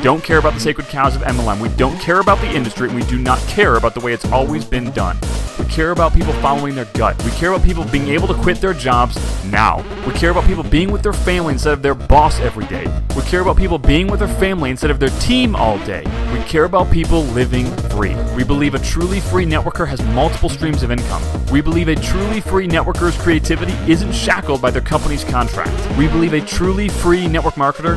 Don't care about the sacred cows of MLM. We don't care about the industry, and we do not care about the way it's always been done. We care about people following their gut. We care about people being able to quit their jobs now. We care about people being with their family instead of their boss every day. We care about people being with their family instead of their team all day. We care about people living free. We believe a truly free networker has multiple streams of income. We believe a truly free networker's creativity isn't shackled by their company's contract. We believe a truly free network marketer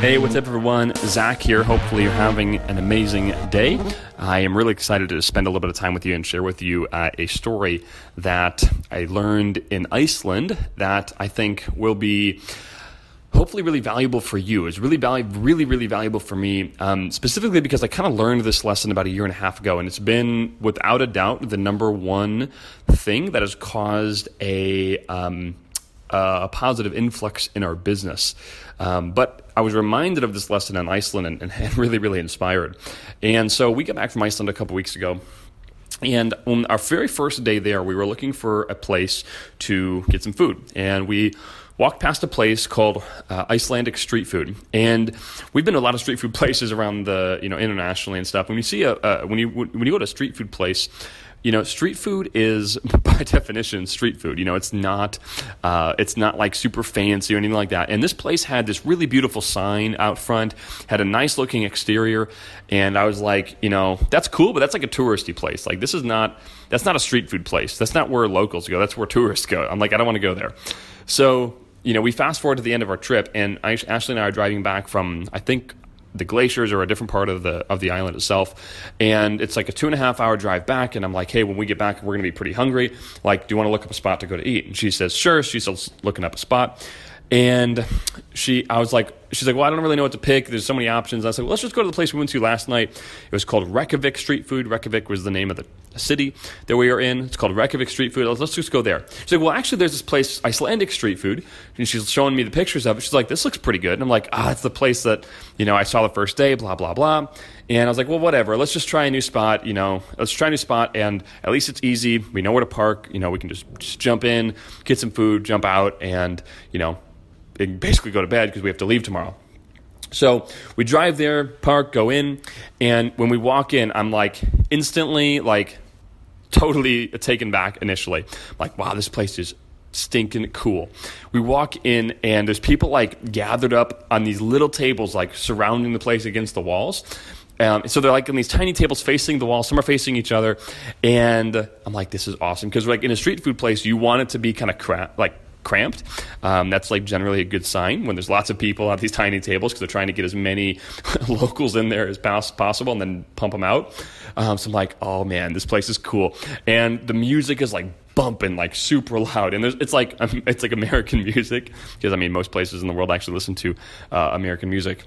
Hey, what's up, everyone? Zach here. Hopefully, you're having an amazing day. I am really excited to spend a little bit of time with you and share with you uh, a story that I learned in Iceland that I think will be hopefully really valuable for you. It's really valu- really really valuable for me, um, specifically because I kind of learned this lesson about a year and a half ago, and it's been without a doubt the number one thing that has caused a um, a positive influx in our business. Um, but I was reminded of this lesson in Iceland and, and really, really inspired. And so we got back from Iceland a couple weeks ago. And on our very first day there, we were looking for a place to get some food. And we walked past a place called uh, Icelandic Street Food, and we've been to a lot of street food places around the you know internationally and stuff. When you see a uh, when you when you go to a street food place, you know, street food is by definition street food. You know, it's not uh, it's not like super fancy or anything like that. And this place had this really beautiful sign out front, had a nice looking exterior, and I was like, you know, that's cool, but that's like a touristy place. Like this is not that's not a street food place. That's not where locals go. That's where tourists go. I'm like, I don't want to go there. So you know, we fast forward to the end of our trip, and Ashley and I are driving back from I think the glaciers are a different part of the of the island itself. And it's like a two and a half hour drive back and i'm like hey when we get back we're going to be pretty hungry. Like do you want to look up a spot to go to eat? And she says sure. She's looking up a spot. And she i was like she's like well i don't really know what to pick. There's so many options. I said well let's just go to the place we went to last night. It was called reykjavik street food. Reykjavik was the name of the city that we are in it's called reykjavik street food let's just go there she's like well actually there's this place icelandic street food and she's showing me the pictures of it she's like this looks pretty good and i'm like ah it's the place that you know i saw the first day blah blah blah and I was like, well, whatever. Let's just try a new spot. You know, let's try a new spot, and at least it's easy. We know where to park. You know, we can just just jump in, get some food, jump out, and you know, basically go to bed because we have to leave tomorrow. So we drive there, park, go in, and when we walk in, I'm like instantly like totally taken back initially. Like, wow, this place is stinking cool. We walk in and there's people like gathered up on these little tables like surrounding the place against the walls. Um, so they're like in these tiny tables facing the wall. Some are facing each other, and I'm like, this is awesome because like in a street food place, you want it to be kind of crap, like cramped. Um, that's like generally a good sign when there's lots of people at these tiny tables because they're trying to get as many locals in there as possible and then pump them out. Um, so I'm like, oh man, this place is cool, and the music is like bumping like super loud, and it's like it's like American music because I mean most places in the world actually listen to uh, American music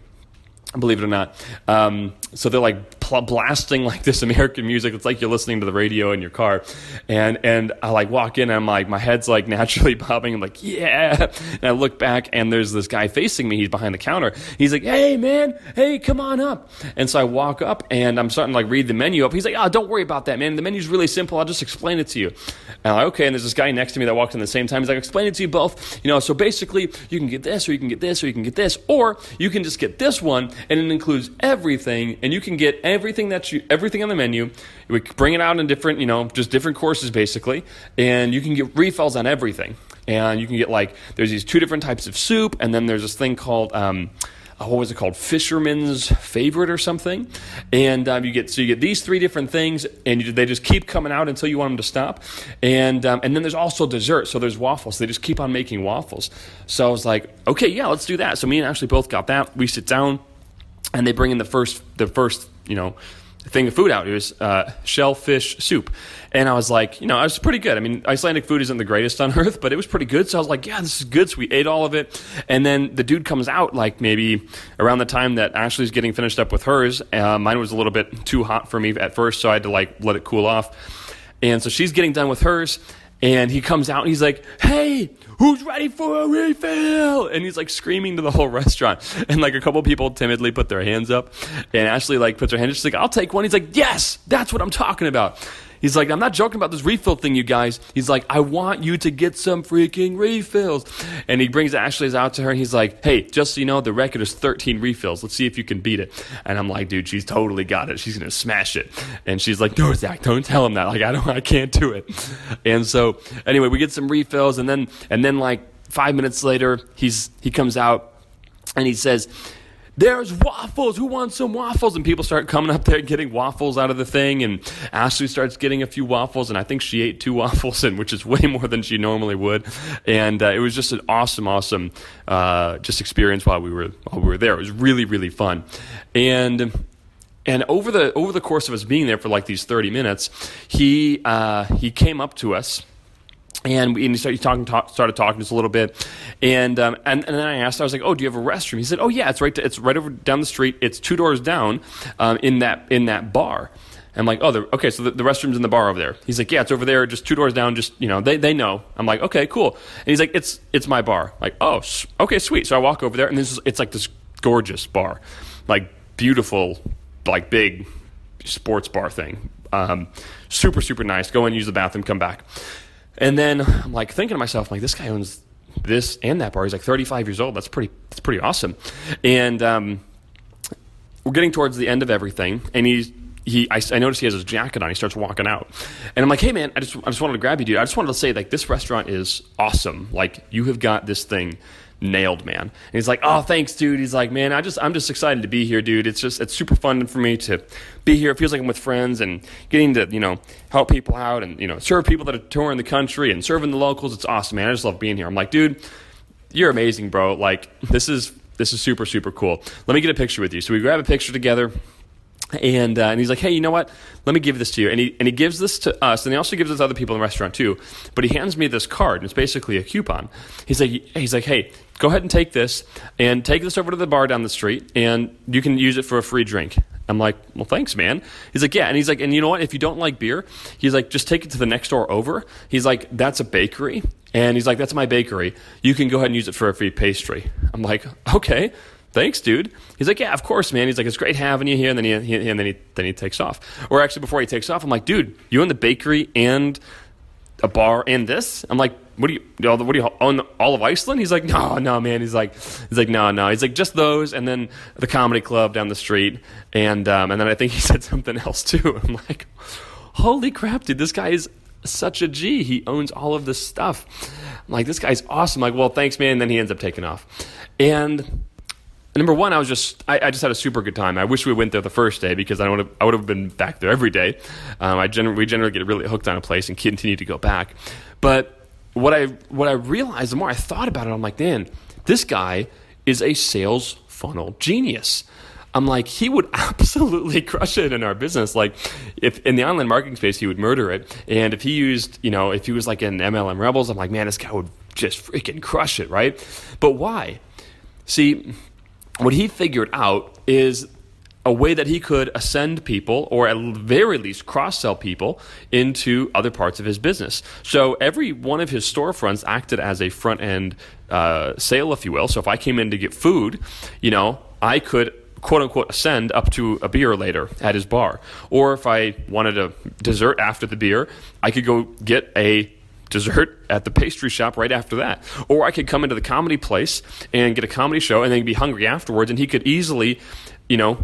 believe it or not. Um, so they're like pl- blasting like this American music. It's like you're listening to the radio in your car, and and I like walk in and I'm like my head's like naturally bobbing. I'm like yeah, and I look back and there's this guy facing me. He's behind the counter. He's like hey man, hey come on up. And so I walk up and I'm starting to like read the menu up. He's like oh don't worry about that man. The menu's really simple. I'll just explain it to you. And I'm like okay. And there's this guy next to me that walked in the same time. He's like explain it to you both. You know so basically you can get this or you can get this or you can get this or you can just get this one and it includes everything, and you can get everything that you everything on the menu. We bring it out in different, you know, just different courses basically, and you can get refills on everything. And you can get like there's these two different types of soup, and then there's this thing called. Um, uh, what was it called? Fisherman's favorite or something. And um, you get so you get these three different things and you, they just keep coming out until you want them to stop. And um, and then there's also dessert. So there's waffles. They just keep on making waffles. So i was like okay yeah let's do that. So me and ashley both got that. We sit down and they bring in the first the first you know thing of food out. It was uh, shellfish soup. And I was like, you know, it was pretty good. I mean, Icelandic food isn't the greatest on earth, but it was pretty good. So I was like, yeah, this is good. So we ate all of it. And then the dude comes out like maybe around the time that Ashley's getting finished up with hers. Uh, mine was a little bit too hot for me at first, so I had to like let it cool off. And so she's getting done with hers. And he comes out and he's like, hey, who's ready for a refill? And he's like screaming to the whole restaurant. And like a couple people timidly put their hands up. And Ashley like puts her hand, she's like, I'll take one. He's like, yes, that's what I'm talking about. He's like, I'm not joking about this refill thing, you guys. He's like, I want you to get some freaking refills. And he brings Ashley's out to her and he's like, hey, just so you know, the record is 13 refills. Let's see if you can beat it. And I'm like, dude, she's totally got it. She's going to smash it. And she's like, no, Zach, don't tell him that. Like, I don't, I can't do it. And so anyway, we get some refills and then, and then like five minutes later, he's, he comes out and he says, there's waffles. Who wants some waffles? And people start coming up there getting waffles out of the thing. And Ashley starts getting a few waffles. And I think she ate two waffles, and which is way more than she normally would. And uh, it was just an awesome, awesome uh, just experience while we were while we were there. It was really, really fun. And and over the over the course of us being there for like these 30 minutes, he uh, he came up to us and we started talking, talk, started talking us a little bit, and, um, and and then I asked, I was like, "Oh, do you have a restroom?" He said, "Oh yeah, it's right, to, it's right over down the street. It's two doors down, um, in that in that bar." I'm like, "Oh, okay, so the, the, restroom's in the bar over there." He's like, "Yeah, it's over there, just two doors down. Just you know, they they know." I'm like, "Okay, cool." And he's like, "It's it's my bar." I'm like, "Oh, okay, sweet." So I walk over there, and this is it's like this gorgeous bar, like beautiful, like big sports bar thing. Um, super super nice. Go in, use the bathroom, come back. And then I'm like thinking to myself, I'm like, this guy owns this and that bar. He's like 35 years old. That's pretty. That's pretty awesome. And um, we're getting towards the end of everything, and he's he I, I noticed he has his jacket on. He starts walking out, and I'm like, "Hey, man, I just I just wanted to grab you, dude. I just wanted to say like this restaurant is awesome. Like you have got this thing nailed, man." And he's like, "Oh, thanks, dude." He's like, "Man, I just I'm just excited to be here, dude. It's just it's super fun for me to be here. It feels like I'm with friends and getting to you know help people out and you know serve people that are touring the country and serving the locals. It's awesome, man. I just love being here." I'm like, "Dude, you're amazing, bro. Like this is." This is super, super cool. Let me get a picture with you. So we grab a picture together and, uh, and he's like, hey, you know what? Let me give this to you. And he, and he gives this to us, and he also gives this to other people in the restaurant too. But he hands me this card, and it's basically a coupon. He's like, he's like, hey, go ahead and take this, and take this over to the bar down the street, and you can use it for a free drink. I'm like, well, thanks, man. He's like, yeah. And he's like, and you know what? If you don't like beer, he's like, just take it to the next door over. He's like, that's a bakery. And he's like, that's my bakery. You can go ahead and use it for a free pastry. I'm like, okay thanks, dude. He's like, yeah, of course, man. He's like, it's great having you here. And then he, he, and then he then he takes off. Or actually, before he takes off, I'm like, dude, you own the bakery and a bar and this? I'm like, what do you what do you own all of Iceland? He's like, no, no, man. He's like, he's like, no, no. He's like, just those, and then the comedy club down the street, and um, and then I think he said something else too. I'm like, holy crap, dude, this guy is such a G. He owns all of this stuff. I'm like, this guy's awesome. I'm like, well, thanks, man. And then he ends up taking off, and number one, I was just I, I, just had a super good time. I wish we went there the first day because I would have I would have been back there every day. Um, I generally we generally get really hooked on a place and continue to go back. But what I what I realized the more I thought about it, I'm like, man, this guy is a sales funnel genius. I'm like, he would absolutely crush it in our business. Like, if in the online marketing space, he would murder it. And if he used, you know, if he was like in MLM Rebels, I'm like, man, this guy would just freaking crush it, right? But why? See, what he figured out is a way that he could ascend people or at very least cross sell people into other parts of his business. So every one of his storefronts acted as a front end uh, sale, if you will. So if I came in to get food, you know, I could quote unquote ascend up to a beer later at his bar. Or if I wanted a dessert after the beer, I could go get a dessert at the pastry shop right after that. Or I could come into the comedy place and get a comedy show and then be hungry afterwards, and he could easily, you know,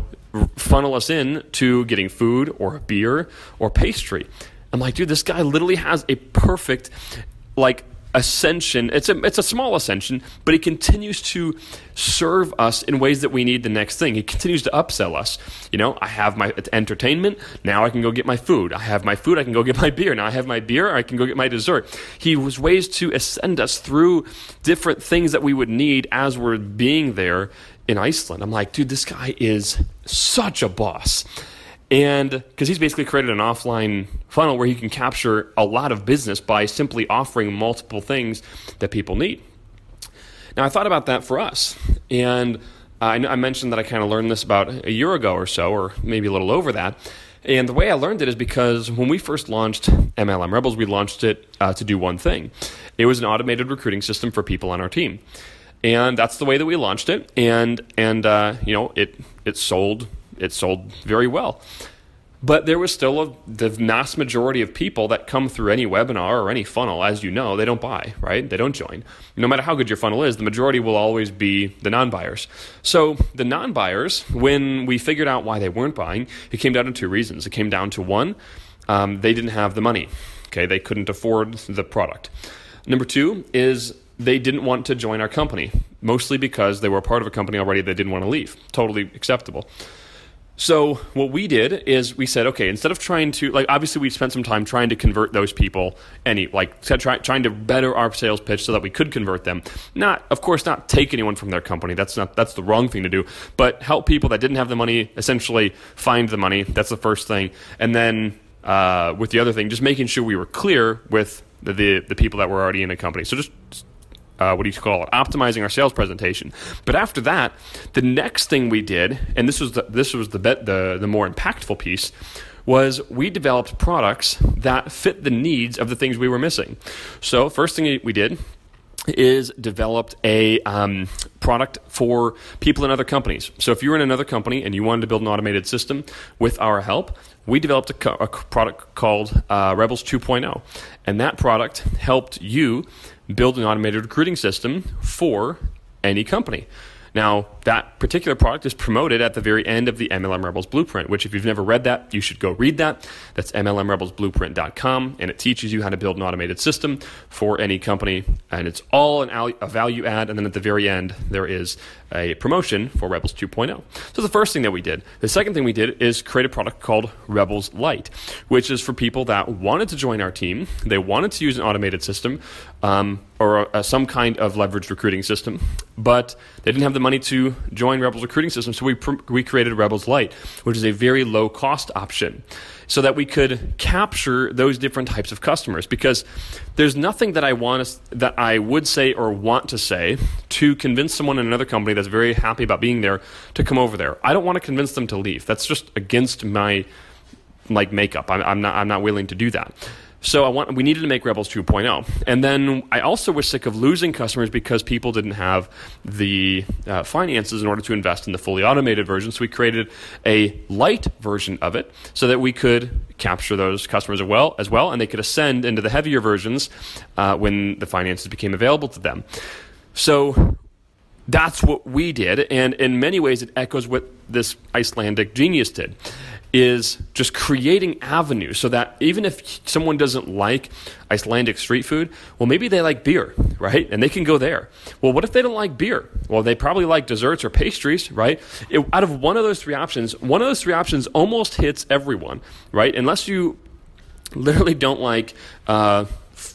funnel us in to getting food or a beer or pastry. I'm like, dude, this guy literally has a perfect, like, ascension. It's a it's a small ascension, but he continues to serve us in ways that we need the next thing. He continues to upsell us. You know, I have my entertainment, now I can go get my food. I have my food, I can go get my beer. Now I have my beer, I can go get my dessert. He was ways to ascend us through different things that we would need as we're being there in Iceland. I'm like, dude, this guy is such a boss. And because he's basically created an offline funnel where he can capture a lot of business by simply offering multiple things that people need. Now, I thought about that for us. And I, I mentioned that I kind of learned this about a year ago or so, or maybe a little over that. And the way I learned it is because when we first launched MLM Rebels, we launched it uh, to do one thing it was an automated recruiting system for people on our team. And that's the way that we launched it. And, and uh, you know, it, it sold it sold very well. But there was still a, the vast majority of people that come through any webinar or any funnel, as you know, they don't buy, right? They don't join. No matter how good your funnel is, the majority will always be the non buyers. So the non buyers, when we figured out why they weren't buying, it came down to two reasons. It came down to one, um, they didn't have the money, okay? They couldn't afford the product. Number two is they didn't want to join our company, mostly because they were part of a company already they didn't want to leave. Totally acceptable. So what we did is we said, okay, instead of trying to like, obviously we spent some time trying to convert those people, any like try, trying to better our sales pitch so that we could convert them. Not, of course, not take anyone from their company. That's not that's the wrong thing to do. But help people that didn't have the money essentially find the money. That's the first thing, and then uh, with the other thing, just making sure we were clear with the, the, the people that were already in a company. So just uh, what do you call it? Optimizing our sales presentation. But after that, the next thing we did, and this was the, this was the, the the more impactful piece, was we developed products that fit the needs of the things we were missing. So first thing we did is developed a um, product for people in other companies. So if you were in another company and you wanted to build an automated system with our help, we developed a, co- a product called uh, Rebels 2.0, and that product helped you build an automated recruiting system for any company. Now, that particular product is promoted at the very end of the MLM Rebels Blueprint, which, if you've never read that, you should go read that. That's MLMRebelsBlueprint.com, and it teaches you how to build an automated system for any company. And it's all an, a value add. And then at the very end, there is a promotion for Rebels 2.0. So, the first thing that we did. The second thing we did is create a product called Rebels Lite, which is for people that wanted to join our team, they wanted to use an automated system. Um, or a, some kind of leveraged recruiting system, but they didn't have the money to join Rebels recruiting system, so we pr- we created Rebels Lite, which is a very low cost option, so that we could capture those different types of customers. Because there's nothing that I want that I would say or want to say to convince someone in another company that's very happy about being there to come over there. I don't want to convince them to leave. That's just against my like makeup. I'm, I'm not I'm not willing to do that. So I want we needed to make Rebels 2.0, and then I also was sick of losing customers because people didn't have the uh, finances in order to invest in the fully automated version. So we created a light version of it so that we could capture those customers as well, as well, and they could ascend into the heavier versions uh, when the finances became available to them. So that's what we did, and in many ways, it echoes what this Icelandic genius did is just creating avenues so that even if someone doesn't like Icelandic street food, well, maybe they like beer, right? And they can go there. Well, what if they don't like beer? Well, they probably like desserts or pastries, right? It, out of one of those three options, one of those three options almost hits everyone, right? Unless you literally don't like uh,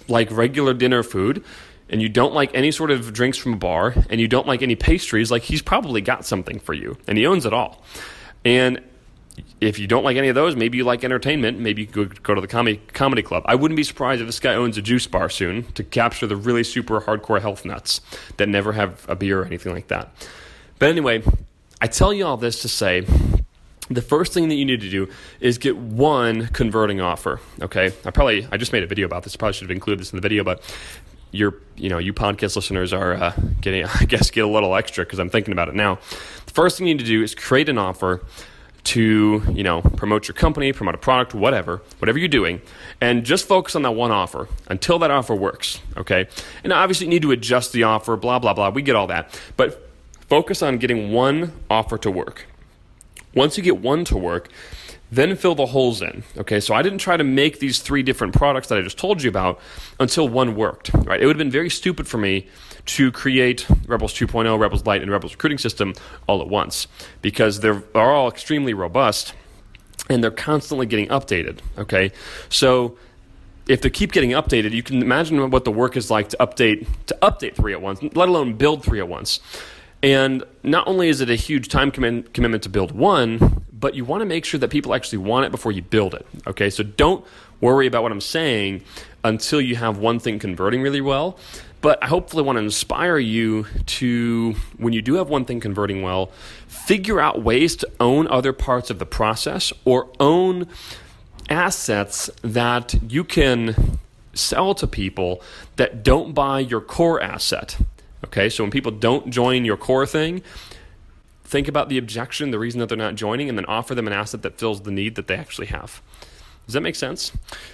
like regular dinner food and you don't like any sort of drinks from a bar and you don't like any pastries, like he's probably got something for you and he owns it all. And if you don't like any of those, maybe you like entertainment. Maybe you could go to the comedy, comedy club. I wouldn't be surprised if this guy owns a juice bar soon to capture the really super hardcore health nuts that never have a beer or anything like that. But anyway, I tell you all this to say the first thing that you need to do is get one converting offer. Okay, I probably I just made a video about this. Probably should have included this in the video, but your you know you podcast listeners are uh, getting I guess get a little extra because I'm thinking about it now. The first thing you need to do is create an offer to you know promote your company promote a product whatever whatever you're doing and just focus on that one offer until that offer works okay? And obviously you need to adjust the offer blah blah blah. We get all that. But focus on getting one offer to work. Once you get one to work then fill the holes in. Okay, so I didn't try to make these three different products that I just told you about until one worked. Right, it would have been very stupid for me to create Rebels 2.0, Rebels Lite, and Rebels Recruiting System all at once because they're are all extremely robust and they're constantly getting updated. Okay, so if they keep getting updated, you can imagine what the work is like to update to update three at once, let alone build three at once. And not only is it a huge time commitment to build one, but you want to make sure that people actually want it before you build it. Okay, so don't worry about what I'm saying until you have one thing converting really well. But I hopefully want to inspire you to, when you do have one thing converting well, figure out ways to own other parts of the process or own assets that you can sell to people that don't buy your core asset. Okay, so when people don't join your core thing, think about the objection, the reason that they're not joining, and then offer them an asset that fills the need that they actually have. Does that make sense?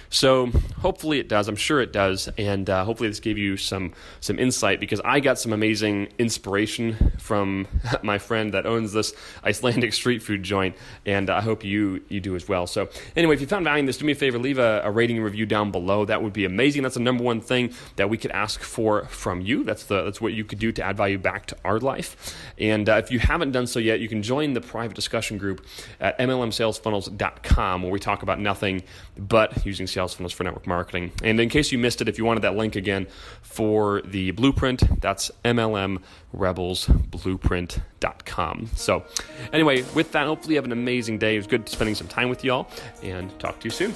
So hopefully it does. I'm sure it does, and uh, hopefully this gave you some some insight because I got some amazing inspiration from my friend that owns this Icelandic street food joint, and I hope you you do as well. So anyway, if you found value in this, do me a favor, leave a, a rating and review down below. That would be amazing. That's the number one thing that we could ask for from you. That's the that's what you could do to add value back to our life. And uh, if you haven't done so yet, you can join the private discussion group at mlmsalesfunnels.com where we talk about nothing but using sales funnels for network marketing. And in case you missed it, if you wanted that link again for the blueprint, that's MLMRebelsBlueprint.com. So, anyway, with that, hopefully you have an amazing day. It was good spending some time with y'all, and talk to you soon.